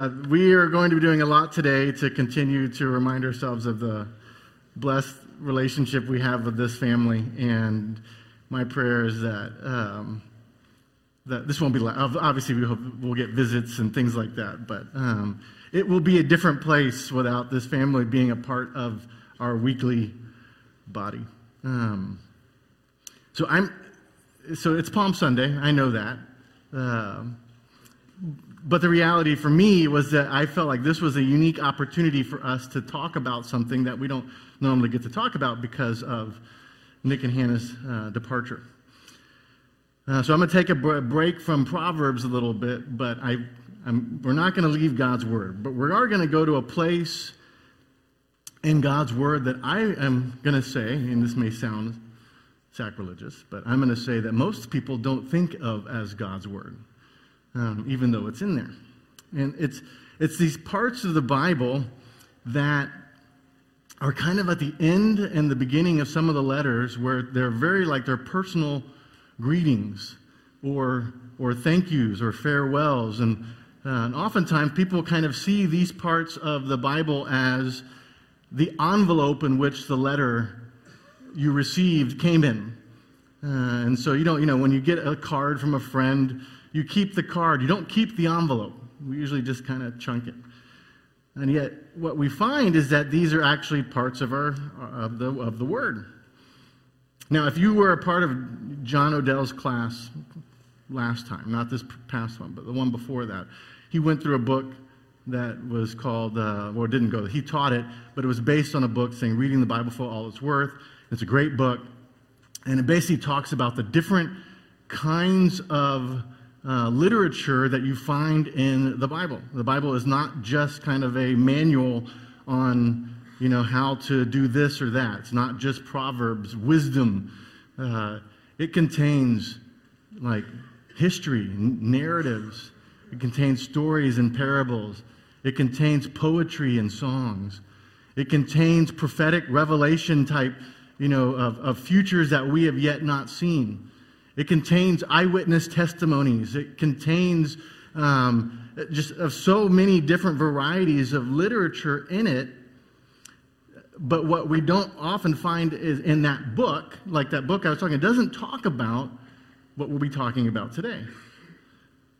Uh, we are going to be doing a lot today to continue to remind ourselves of the blessed relationship we have with this family. And my prayer is that, um, that this won't be, obviously, we hope we'll get visits and things like that, but um, it will be a different place without this family being a part of our weekly body. Um, so I'm, so it's Palm Sunday. I know that. Um, but the reality for me was that I felt like this was a unique opportunity for us to talk about something that we don't normally get to talk about because of Nick and Hannah's uh, departure. Uh, so I'm going to take a break from Proverbs a little bit, but I, I'm, we're not going to leave God's Word. But we are going to go to a place in God's Word that I am going to say, and this may sound sacrilegious, but I'm going to say that most people don't think of as God's Word um, even though it's in there. And it's, it's these parts of the Bible that are kind of at the end and the beginning of some of the letters where they're very like they're personal greetings or, or thank yous or farewells. And, uh, and oftentimes people kind of see these parts of the Bible as the envelope in which the letter you received came in. Uh, and so you don't, you know, when you get a card from a friend, you keep the card. You don't keep the envelope. We usually just kind of chunk it. And yet, what we find is that these are actually parts of, our, of, the, of the Word. Now, if you were a part of John Odell's class last time, not this past one, but the one before that, he went through a book that was called, uh, or didn't go, he taught it, but it was based on a book saying Reading the Bible for All It's Worth. It's a great book. And it basically talks about the different kinds of uh, literature that you find in the Bible. The Bible is not just kind of a manual on, you know, how to do this or that. It's not just proverbs, wisdom. Uh, it contains like history, n- narratives. It contains stories and parables. It contains poetry and songs. It contains prophetic revelation type, you know, of, of futures that we have yet not seen. It contains eyewitness testimonies. It contains um, just of so many different varieties of literature in it. But what we don't often find is in that book, like that book I was talking, it doesn't talk about what we'll be talking about today.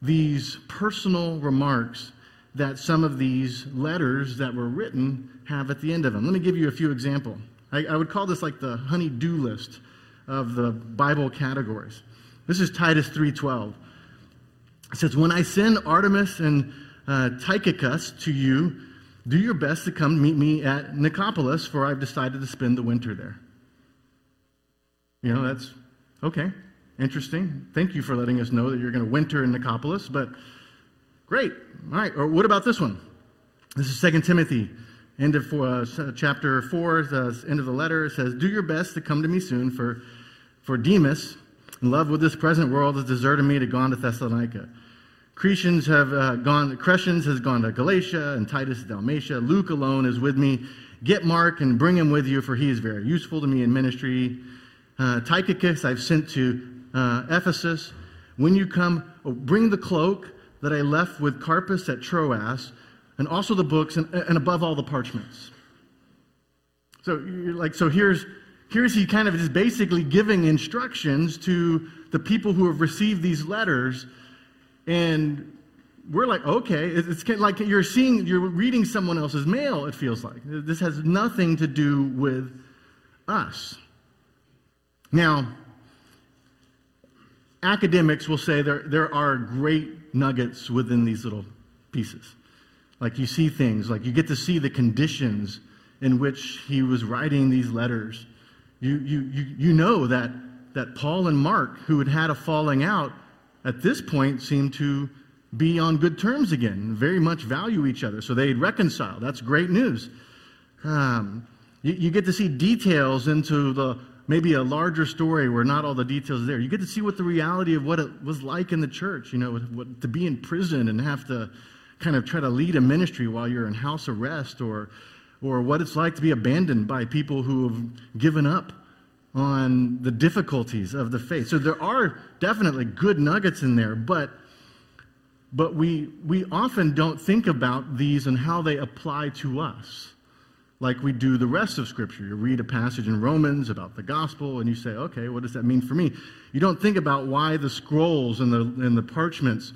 These personal remarks that some of these letters that were written have at the end of them. Let me give you a few examples. I, I would call this like the honey-do list of the Bible categories. This is Titus 3:12. It says, "When I send Artemas and uh, Tychicus to you, do your best to come meet me at Nicopolis, for I've decided to spend the winter there." You know, that's okay. Interesting. Thank you for letting us know that you're going to winter in Nicopolis, but great. All right. Or what about this one? This is 2 Timothy, end of uh, chapter 4, the end of the letter. It says, Do your best to come to me soon, for, for Demas, in love with this present world has deserted me to gone to Thessalonica. Cretans have uh, gone, Crescens has gone to Galatia, and Titus to Dalmatia. Luke alone is with me. Get Mark and bring him with you, for he is very useful to me in ministry. Uh, Tychicus I've sent to uh, Ephesus. When you come, oh, bring the cloak that I left with Carpus at Troas, and also the books, and, and above all the parchments. So, like, so here's here's he kind of just basically giving instructions to the people who have received these letters. And we're like, okay, it's like you're seeing, you're reading someone else's mail, it feels like. This has nothing to do with us. Now, academics will say there, there are great nuggets within these little pieces. Like you see things, like you get to see the conditions in which he was writing these letters. You, you, you, you know that, that Paul and Mark, who had had a falling out, at this point seemed to be on good terms again, very much value each other. So they'd reconcile. That's great news. Um, you, you, get to see details into the maybe a larger story where not all the details are there. You get to see what the reality of what it was like in the church, you know, what, to be in prison and have to kind of try to lead a ministry while you're in house arrest or or what it's like to be abandoned by people who have given up on the difficulties of the faith. So there are definitely good nuggets in there, but but we, we often don't think about these and how they apply to us like we do the rest of Scripture. You read a passage in Romans about the gospel and you say, okay, what does that mean for me? You don't think about why the scrolls and the, and the parchments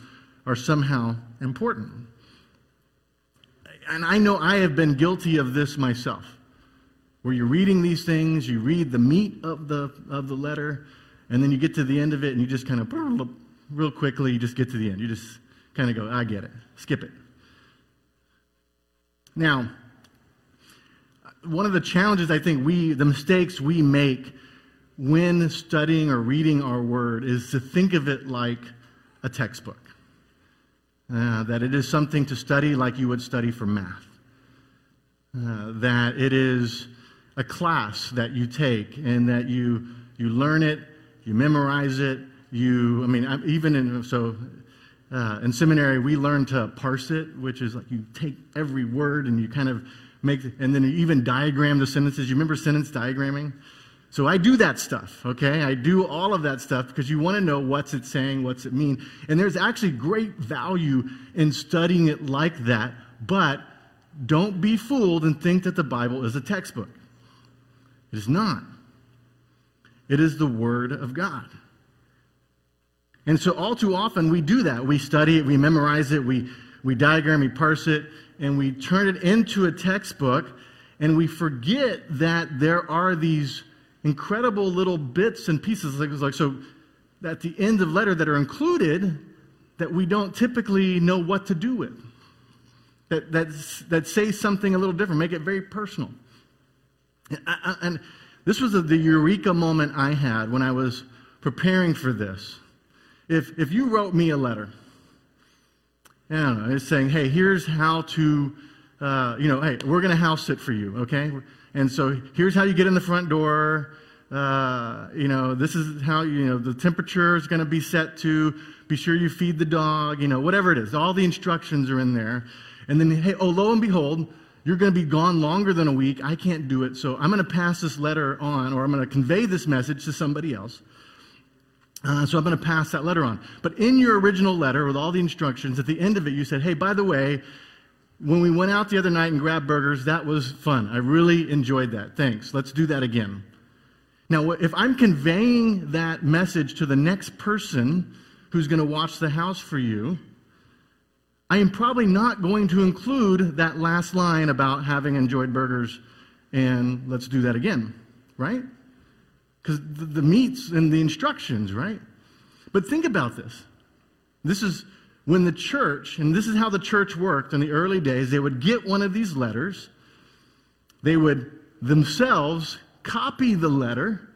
are somehow important. And I know I have been guilty of this myself, where you're reading these things, you read the meat of the, of the letter, and then you get to the end of it and you just kind of, real quickly, you just get to the end. You just kind of go, I get it, skip it. Now, one of the challenges I think we, the mistakes we make when studying or reading our word is to think of it like a textbook. Uh, that it is something to study like you would study for math. Uh, that it is a class that you take and that you, you learn it, you memorize it, you, I mean, even in, so uh, in seminary, we learn to parse it, which is like you take every word and you kind of make, and then you even diagram the sentences. You remember sentence diagramming? So I do that stuff, okay? I do all of that stuff because you want to know what's it saying, what's it mean. And there's actually great value in studying it like that, but don't be fooled and think that the Bible is a textbook. It is not. It is the Word of God. And so all too often we do that. We study it, we memorize it, we, we diagram, we parse it, and we turn it into a textbook, and we forget that there are these incredible little bits and pieces like, like so at the end of letter that are included that we don't typically know what to do with that, that, that say something a little different make it very personal and, I, and this was the eureka moment i had when i was preparing for this if, if you wrote me a letter I don't know, it's saying, hey, here's how to, uh, you know, hey, we're going to house sit for you, okay? And so here's how you get in the front door. Uh, you know, this is how, you know, the temperature is going to be set to. Be sure you feed the dog, you know, whatever it is. All the instructions are in there. And then, hey, oh, lo and behold, you're going to be gone longer than a week. I can't do it. So I'm going to pass this letter on, or I'm going to convey this message to somebody else. Uh, so I'm going to pass that letter on. But in your original letter, with all the instructions, at the end of it, you said, hey, by the way, when we went out the other night and grabbed burgers, that was fun. I really enjoyed that. Thanks. Let's do that again. Now, if I'm conveying that message to the next person who's going to watch the house for you, I am probably not going to include that last line about having enjoyed burgers and let's do that again, right? Because the, the meats and the instructions, right? But think about this. This is when the church, and this is how the church worked in the early days, they would get one of these letters, they would themselves copy the letter,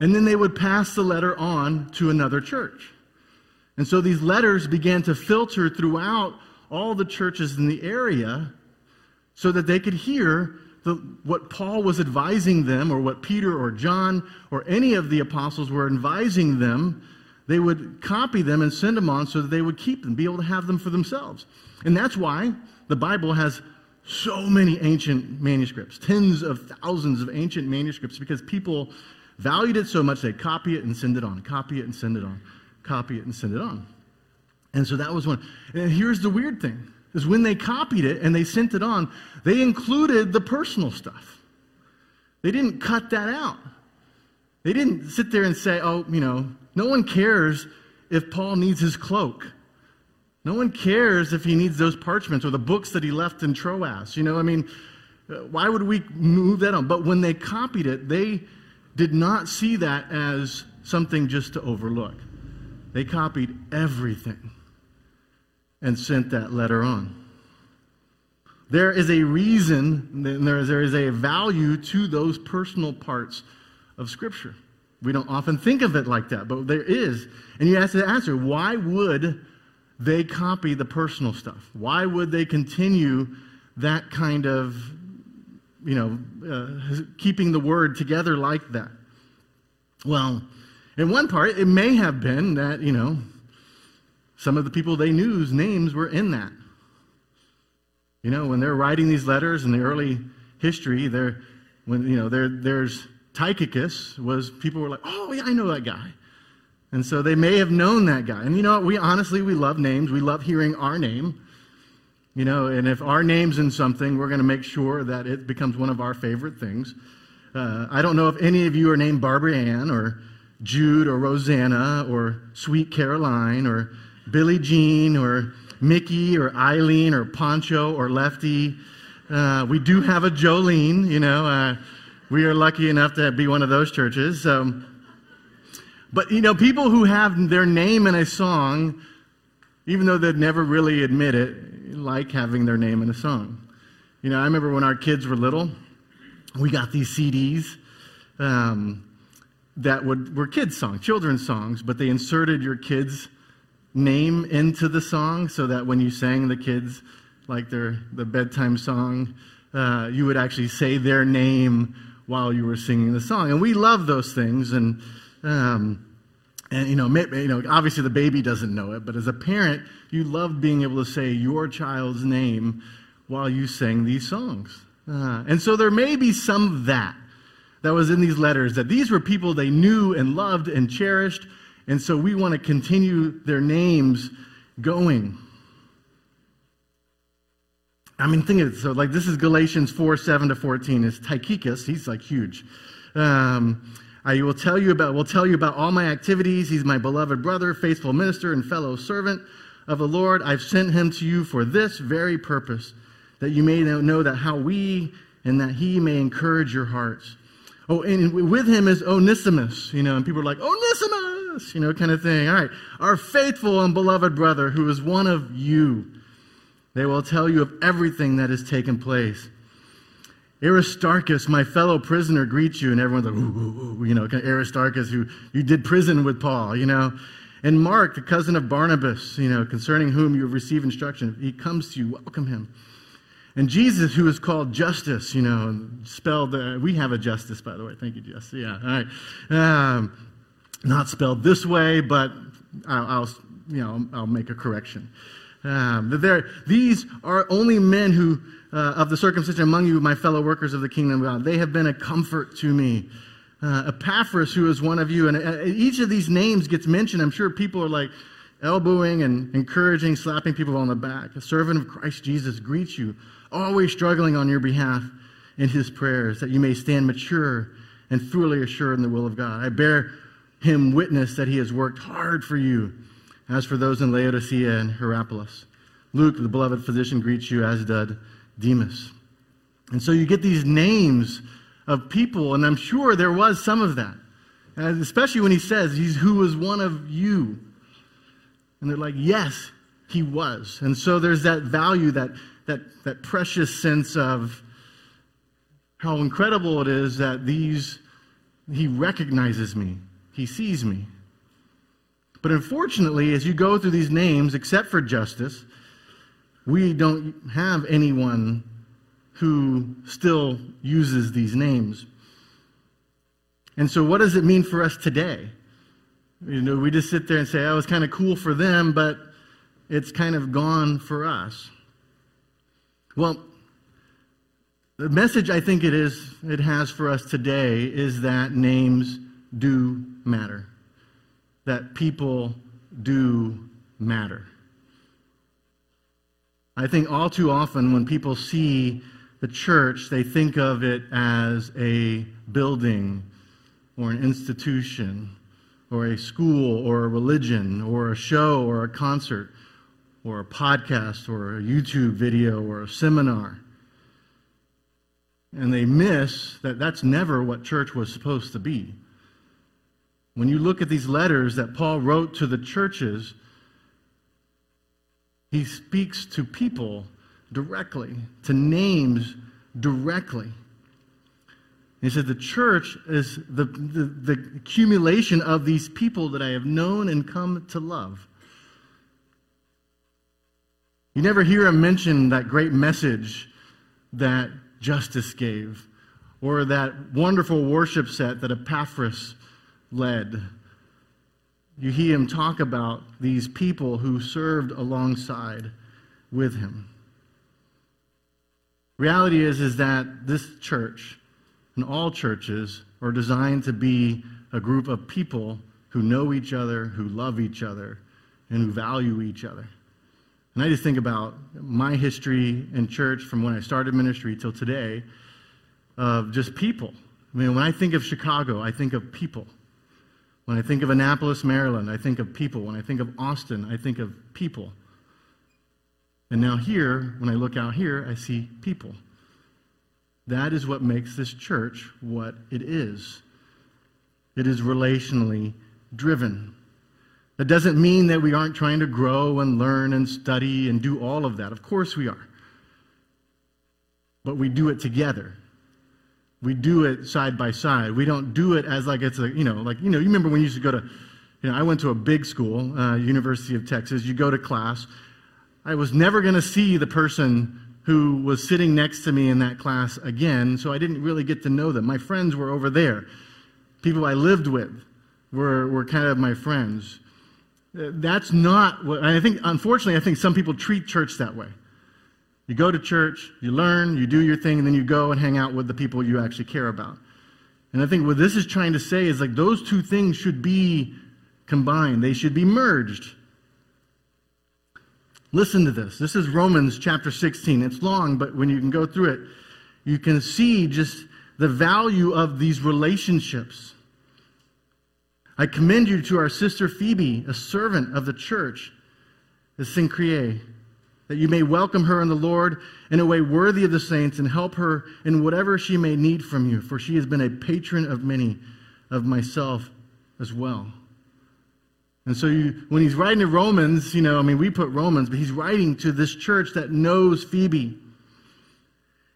and then they would pass the letter on to another church. And so these letters began to filter throughout all the churches in the area so that they could hear the, what Paul was advising them, or what Peter or John or any of the apostles were advising them, they would copy them and send them on so that they would keep them, be able to have them for themselves. And that's why the Bible has so many ancient manuscripts, tens of thousands of ancient manuscripts, because people valued it so much they copy it and send it on, copy it and send it on, copy it and send it on. And so that was one. And here's the weird thing is when they copied it and they sent it on, they included the personal stuff. They didn't cut that out. They didn't sit there and say, oh, you know, no one cares if Paul needs his cloak. No one cares if he needs those parchments or the books that he left in Troas. You know, I mean, uh, why would we move that on? But when they copied it, they did not see that as something just to overlook. They copied everything and sent that letter on. There is a reason, there is, there is a value to those personal parts of Scripture. We don't often think of it like that, but there is. And you have to answer why would they copy the personal stuff? Why would they continue that kind of, you know, uh, keeping the word together like that? Well, in one part, it may have been that, you know, some of the people they knew's names were in that. You know, when they're writing these letters in the early history, there, when you know, there, there's Tychicus was people were like, oh yeah, I know that guy. And so they may have known that guy. And you know? We honestly, we love names. We love hearing our name. You know, and if our name's in something, we're going to make sure that it becomes one of our favorite things. Uh, I don't know if any of you are named Barbara Ann or Jude or Rosanna or Sweet Caroline or Billie Jean or Mickey or Eileen or Poncho or Lefty. Uh, we do have a Jolene, you know. Uh, we are lucky enough to be one of those churches. So, but, you know, people who have their name in a song, even though they'd never really admit it, like having their name in a song. You know, I remember when our kids were little, we got these CDs um, that would, were kids' songs, children's songs, but they inserted your kid's name into the song so that when you sang the kids, like their the bedtime song, uh, you would actually say their name while you were singing the song. And we love those things. And um, and you know, maybe, you know, obviously the baby doesn't know it, but as a parent, you love being able to say your child's name while you sang these songs. Uh, and so there may be some of that that was in these letters that these were people they knew and loved and cherished, and so we want to continue their names going. I mean, think of it. So, like, this is Galatians 4 7 to 14. It's Tychicus. He's like huge. Um, I will tell you about, will tell you about all my activities. He's my beloved brother, faithful minister, and fellow servant of the Lord. I've sent him to you for this very purpose, that you may know that how we and that he may encourage your hearts. Oh, and with him is Onesimus, you know, and people are like, Onesimus, you know, kind of thing. All right, our faithful and beloved brother who is one of you. They will tell you of everything that has taken place. Aristarchus, my fellow prisoner, greets you, and everyone's like, ooh, ooh, ooh, you know, Aristarchus, who you did prison with Paul, you know. And Mark, the cousin of Barnabas, you know, concerning whom you have received instruction, he comes to you, welcome him. And Jesus, who is called Justus, you know, spelled, uh, we have a Justice, by the way. Thank you, Justus. Yeah, all right. Um, not spelled this way, but I'll, I'll, you know, I'll make a correction. Um, these are only men who uh, of the circumcision among you, my fellow workers of the kingdom of God. They have been a comfort to me. Uh, Epaphras, who is one of you, and uh, each of these names gets mentioned. I'm sure people are like elbowing and encouraging, slapping people on the back. A servant of Christ Jesus greets you, always struggling on your behalf in his prayers, that you may stand mature and fully assured in the will of God. I bear him witness that he has worked hard for you, as for those in Laodicea and Hierapolis. Luke, the beloved physician, greets you, as did Demas. And so you get these names of people, and I'm sure there was some of that. And especially when he says, He's who was one of you. And they're like, Yes, he was. And so there's that value, that, that, that precious sense of how incredible it is that these, he recognizes me, he sees me. But unfortunately, as you go through these names, except for justice, we don't have anyone who still uses these names. And so, what does it mean for us today? You know, we just sit there and say, oh, it's kind of cool for them, but it's kind of gone for us. Well, the message I think it is it has for us today is that names do matter. That people do matter. I think all too often when people see the church, they think of it as a building or an institution or a school or a religion or a show or a concert or a podcast or a YouTube video or a seminar. And they miss that that's never what church was supposed to be. When you look at these letters that Paul wrote to the churches, he speaks to people directly, to names directly. He said, The church is the, the, the, accumulation of these people that I have known and come to love. You never hear him mention that great message that Justus gave, or that wonderful worship set that Epaphras led you hear him talk about these people who served alongside with him. Reality is, is that this church and all churches are designed to be a group of people who know each other, who love each other, and who value each other. And I just think about my history in church from when I started ministry till today of just people. I mean, when I think of Chicago, I think of people. When I think of Annapolis, Maryland, I think of people. When I think of Austin, I think of people. And now, here, when I look out here, I see people. That is what makes this church what it is. It is relationally driven. That doesn't mean that we aren't trying to grow and learn and study and do all of that. Of course we are. But we do it together. We do it side by side. We don't do it as like it's a, you know, like, you know, you remember when you used to go to, you know, I went to a big school, uh, University of Texas. You go to class. I was never going to see the person who was sitting next to me in that class again, so I didn't really get to know them. My friends were over there. People I lived with were, were kind of my friends. That's not what I think, unfortunately, I think some people treat church that way. You go to church, you learn, you do your thing, and then you go and hang out with the people you actually care about. And I think what this is trying to say is like those two things should be combined, they should be merged. Listen to this. This is Romans chapter 16. It's long, but when you can go through it, you can see just the value of these relationships. I commend you to our sister Phoebe, a servant of the church, the Cenchreae, that you may welcome her in the Lord in a way worthy of the saints and help her in whatever she may need from you, for she has been a patron of many, of myself as well. And so you, when he's writing to Romans, you know, I mean, we put Romans, but he's writing to this church that knows Phoebe.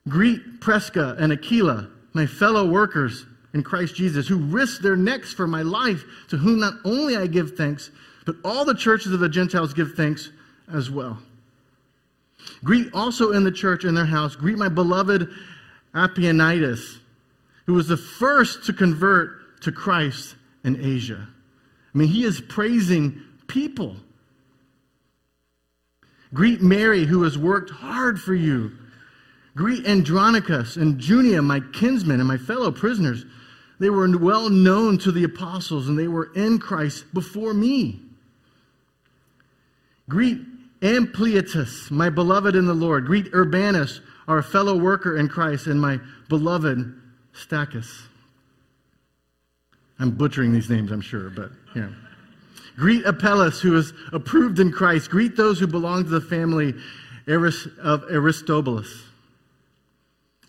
Greet Prisca and Aquila, my fellow workers in Christ Jesus, who risked their necks for my life, to whom not only I give thanks, but all the churches of the Gentiles give thanks as well. Greet also in the church in their house, greet my beloved Epaphras, who was the first to convert to Christ in Asia. I mean, he is praising people. Greet Mary, who has worked hard for you. Greet Andronicus and Junia, my kinsmen and my fellow prisoners. They were well known to the apostles, and they were in Christ before me. Greet Ampliatus, my beloved in the Lord. Greet Urbanus, our fellow worker in Christ, and my beloved Stachys. I'm butchering these names, I'm sure, but yeah. Greet Apelles, who is approved in Christ. Greet those who belong to the family of Aristobulus.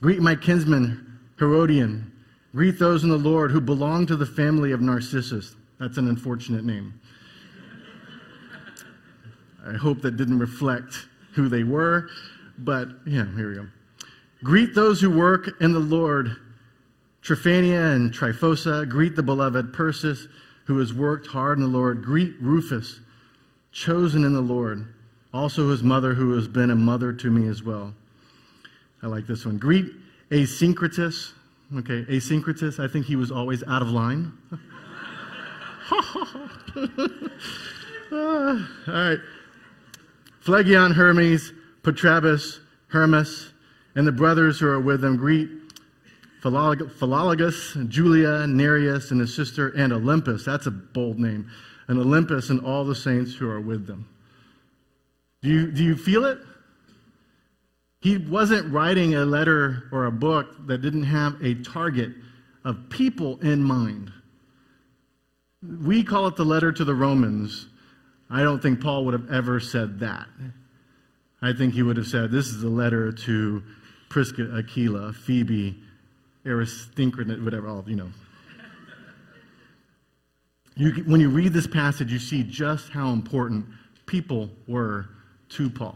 Greet my kinsman, Herodian. Greet those in the Lord who belong to the family of Narcissus. That's an unfortunate name. I hope that didn't reflect who they were, but yeah, here we go. Greet those who work in the Lord, Tryphania and Tryphosa. Greet the beloved Persis, who has worked hard in the Lord. Greet Rufus, chosen in the Lord. Also his mother, who has been a mother to me as well. I like this one. Greet Asyncritus, Okay, Asyncritus, I think he was always out of line. all right. Phlegon, Hermes, Patrobas, Hermas, and the brothers who are with them greet Philologus, Julia, Nereus, and his sister, and Olympus. That's a bold name. And Olympus and all the saints who are with them. Do you, do you feel it? He wasn't writing a letter or a book that didn't have a target of people in mind. We call it the letter to the Romans. I don't think Paul would have ever said that. I think he would have said, This is a letter to Prisca, Aquila, Phoebe, Aristarchus, whatever, all, you know. You, when you read this passage, you see just how important people were to Paul.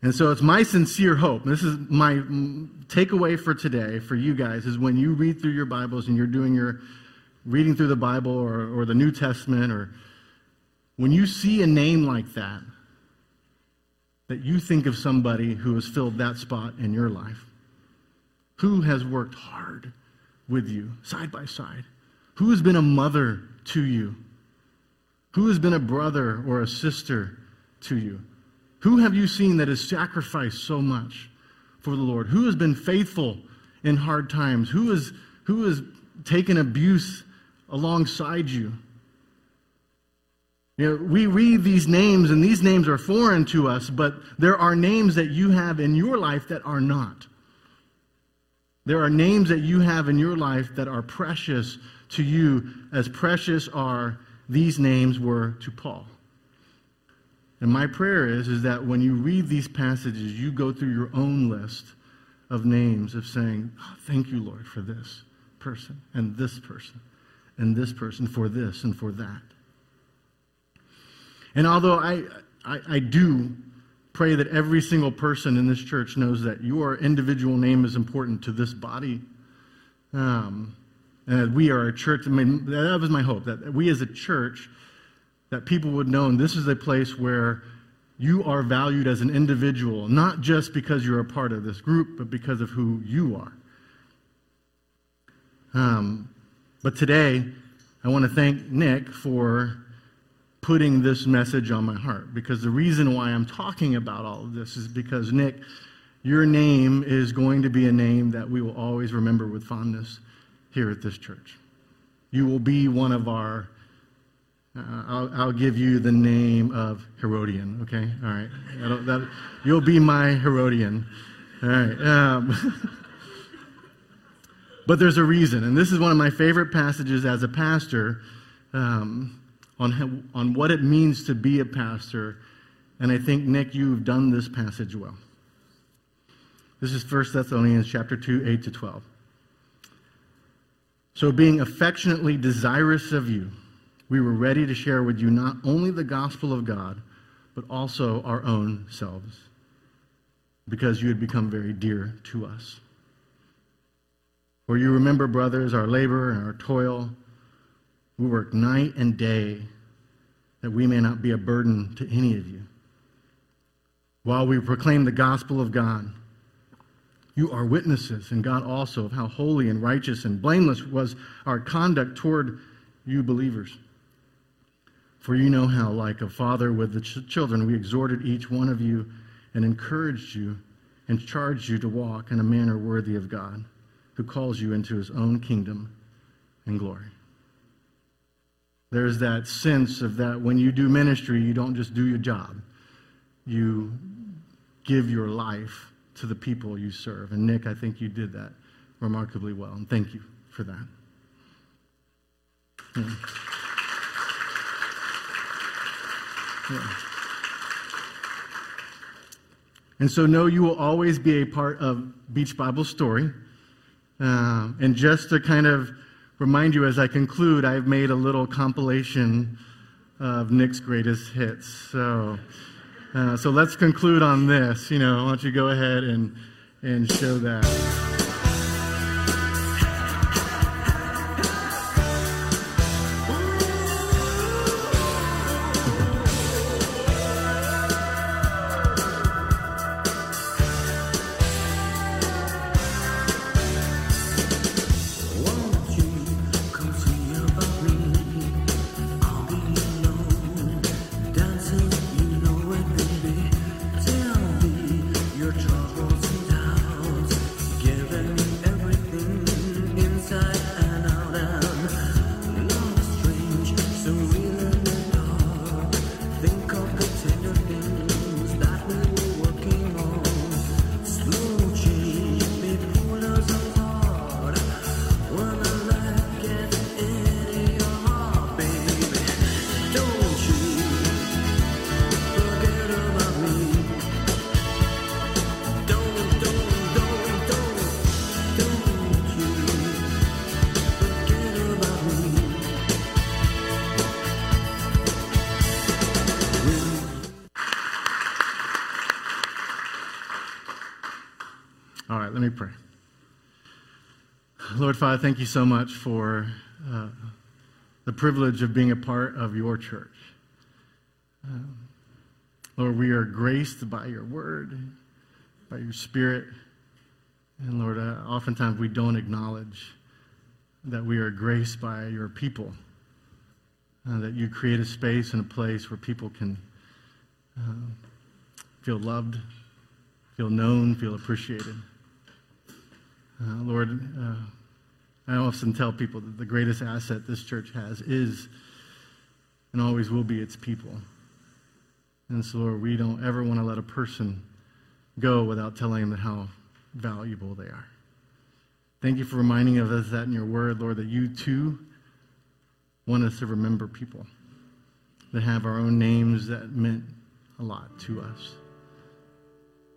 And so it's my sincere hope. This is my takeaway for today for you guys is when you read through your Bibles and you're doing your reading through the Bible or, or the New Testament or when you see a name like that, that you think of somebody who has filled that spot in your life. Who has worked hard with you, side by side? Who has been a mother to you? Who has been a brother or a sister to you? Who have you seen that has sacrificed so much for the Lord? Who has been faithful in hard times? Who has, who has taken abuse alongside you. You know, we read these names, and these names are foreign to us, but there are names that you have in your life that are not. There are names that you have in your life that are precious to you, as precious are these names were to Paul. And my prayer is, is that when you read these passages, you go through your own list of names of saying, oh, Thank you, Lord, for this person and this person and this person, for this and for that. And although I, I, I do pray that every single person in this church knows that your individual name is important to this body, um, and that we are a church, I mean, that was my hope, that we as a church, that people would know, and this is a place where you are valued as an individual, not just because you're a part of this group, but because of who you are. Um, but today, I want to thank Nick for putting this message on my heart because the reason why I'm talking about all of this is because, Nick, your name is going to be a name that we will always remember with fondness here at this church. You will be one of our, uh, I'll, I'll, give you the name of Herodian, okay? All right. That, you'll be my Herodian. All right. Um, but there's a reason, and this is one of my favorite passages as a pastor. Um, on, on what it means to be a pastor. And I think, Nick, you've done this passage well. This is 1 Thessalonians chapter 2, 8 to 12. So, being affectionately desirous of you, we were ready to share with you not only the gospel of God, but also our own selves, because you had become very dear to us. For you remember, brothers, our labor and our toil we work night and day that we may not be a burden to any of you. While we proclaim the gospel of God, you are witnesses, and God also, of how holy and righteous and blameless was our conduct toward you believers. For you know how, like a father with the ch- children, we exhorted each one of you and encouraged you and charged you to walk in a manner worthy of God, who calls you into his own kingdom and glory there's that sense of that when you do ministry, you don't just do your job. You give your life to the people you serve. And Nick, I think you did that remarkably well. And thank you for that. Yeah. Yeah. And so, know you will always be a part of Beach Bible Story. Uh, and just to kind of remind you as I conclude, I've made a little compilation of Nick's greatest hits. So, uh, so let's conclude on this. You know, why don't you go ahead and, and show that. Lord Father, thank you so much for uh, the privilege of being a part of your church. Um, Lord, we are graced by your word, by your spirit. And Lord, uh, oftentimes we don't acknowledge that we are graced by your people, uh, that you create a space and a place where people can uh, feel loved, feel known, feel appreciated. Uh, Lord, uh, I often tell people that the greatest asset this church has is and always will be its people. And so, Lord, we don't ever want to let a person go without telling them how valuable they are. Thank you for reminding of us that in your word, Lord, that you too want us to remember people that have our own names that meant a lot to us.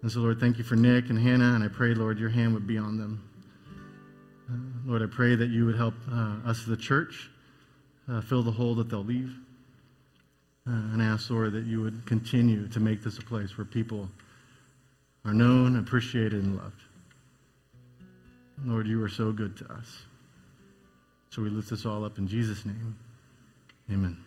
And so, Lord, thank you for Nick and Hannah, and I pray, Lord, your hand would be on them. Uh, Lord, I pray that you would help uh, us, the church, uh, fill the hole that they'll leave. Uh, and ask, Lord, that you would continue to make this a place where people are known, appreciated, and loved. Lord, you are so good to us. So we lift this all up in Jesus' name. Amen.